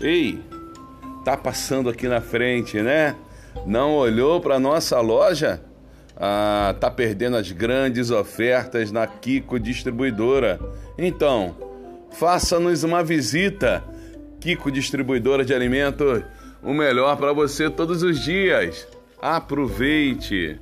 Ei, tá passando aqui na frente, né? Não olhou para nossa loja? Ah, tá perdendo as grandes ofertas na Kiko Distribuidora. Então, faça-nos uma visita. Kiko Distribuidora de Alimentos, o melhor para você todos os dias. Aproveite!